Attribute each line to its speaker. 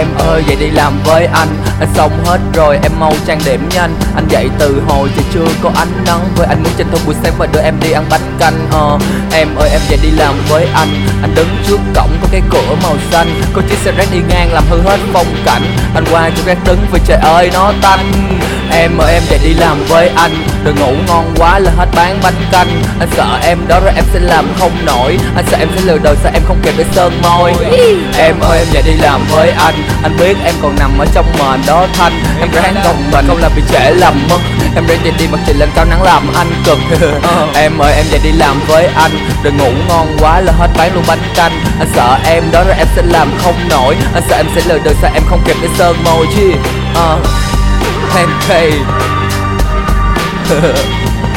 Speaker 1: Em ơi vậy đi làm với anh. Anh xong hết rồi em mau trang điểm nhanh Anh. Dậy từ hồi trời chưa có ánh nắng. Với anh muốn tranh thủ buổi sáng và đưa em đi ăn bánh canh ờ, Em ơi em dậy đi làm với anh. Anh đứng trước cổng có cái cửa màu xanh. Có chiếc xe rác đi ngang làm hư hết phong cảnh. Anh qua chỗ rác đứng vì trời ơi nó tanh. Em ơi em dậy đi làm với anh. Đừng ngủ ngon quá là hết bán bánh canh. Anh sợ em đó rồi em sẽ làm không nổi. Anh sợ em sẽ lừa đời sợ em không kịp để sơn môi. Em ơi em dậy đi làm với anh. Anh biết em còn nằm ở trong mền đó thanh. Em ráng gồng mình không làm bị trễ lầm mất. Em ráng dậy đi mặt trời lên cao nắng làm anh cực. Em ơi em dậy đi làm với anh. Đừng ngủ ngon quá là hết bán luôn bánh canh. Anh sợ em đó rồi em sẽ làm không nổi. Anh sợ em sẽ lừa đời sợ em không kịp để sơn môi chứ. Uh, and paid.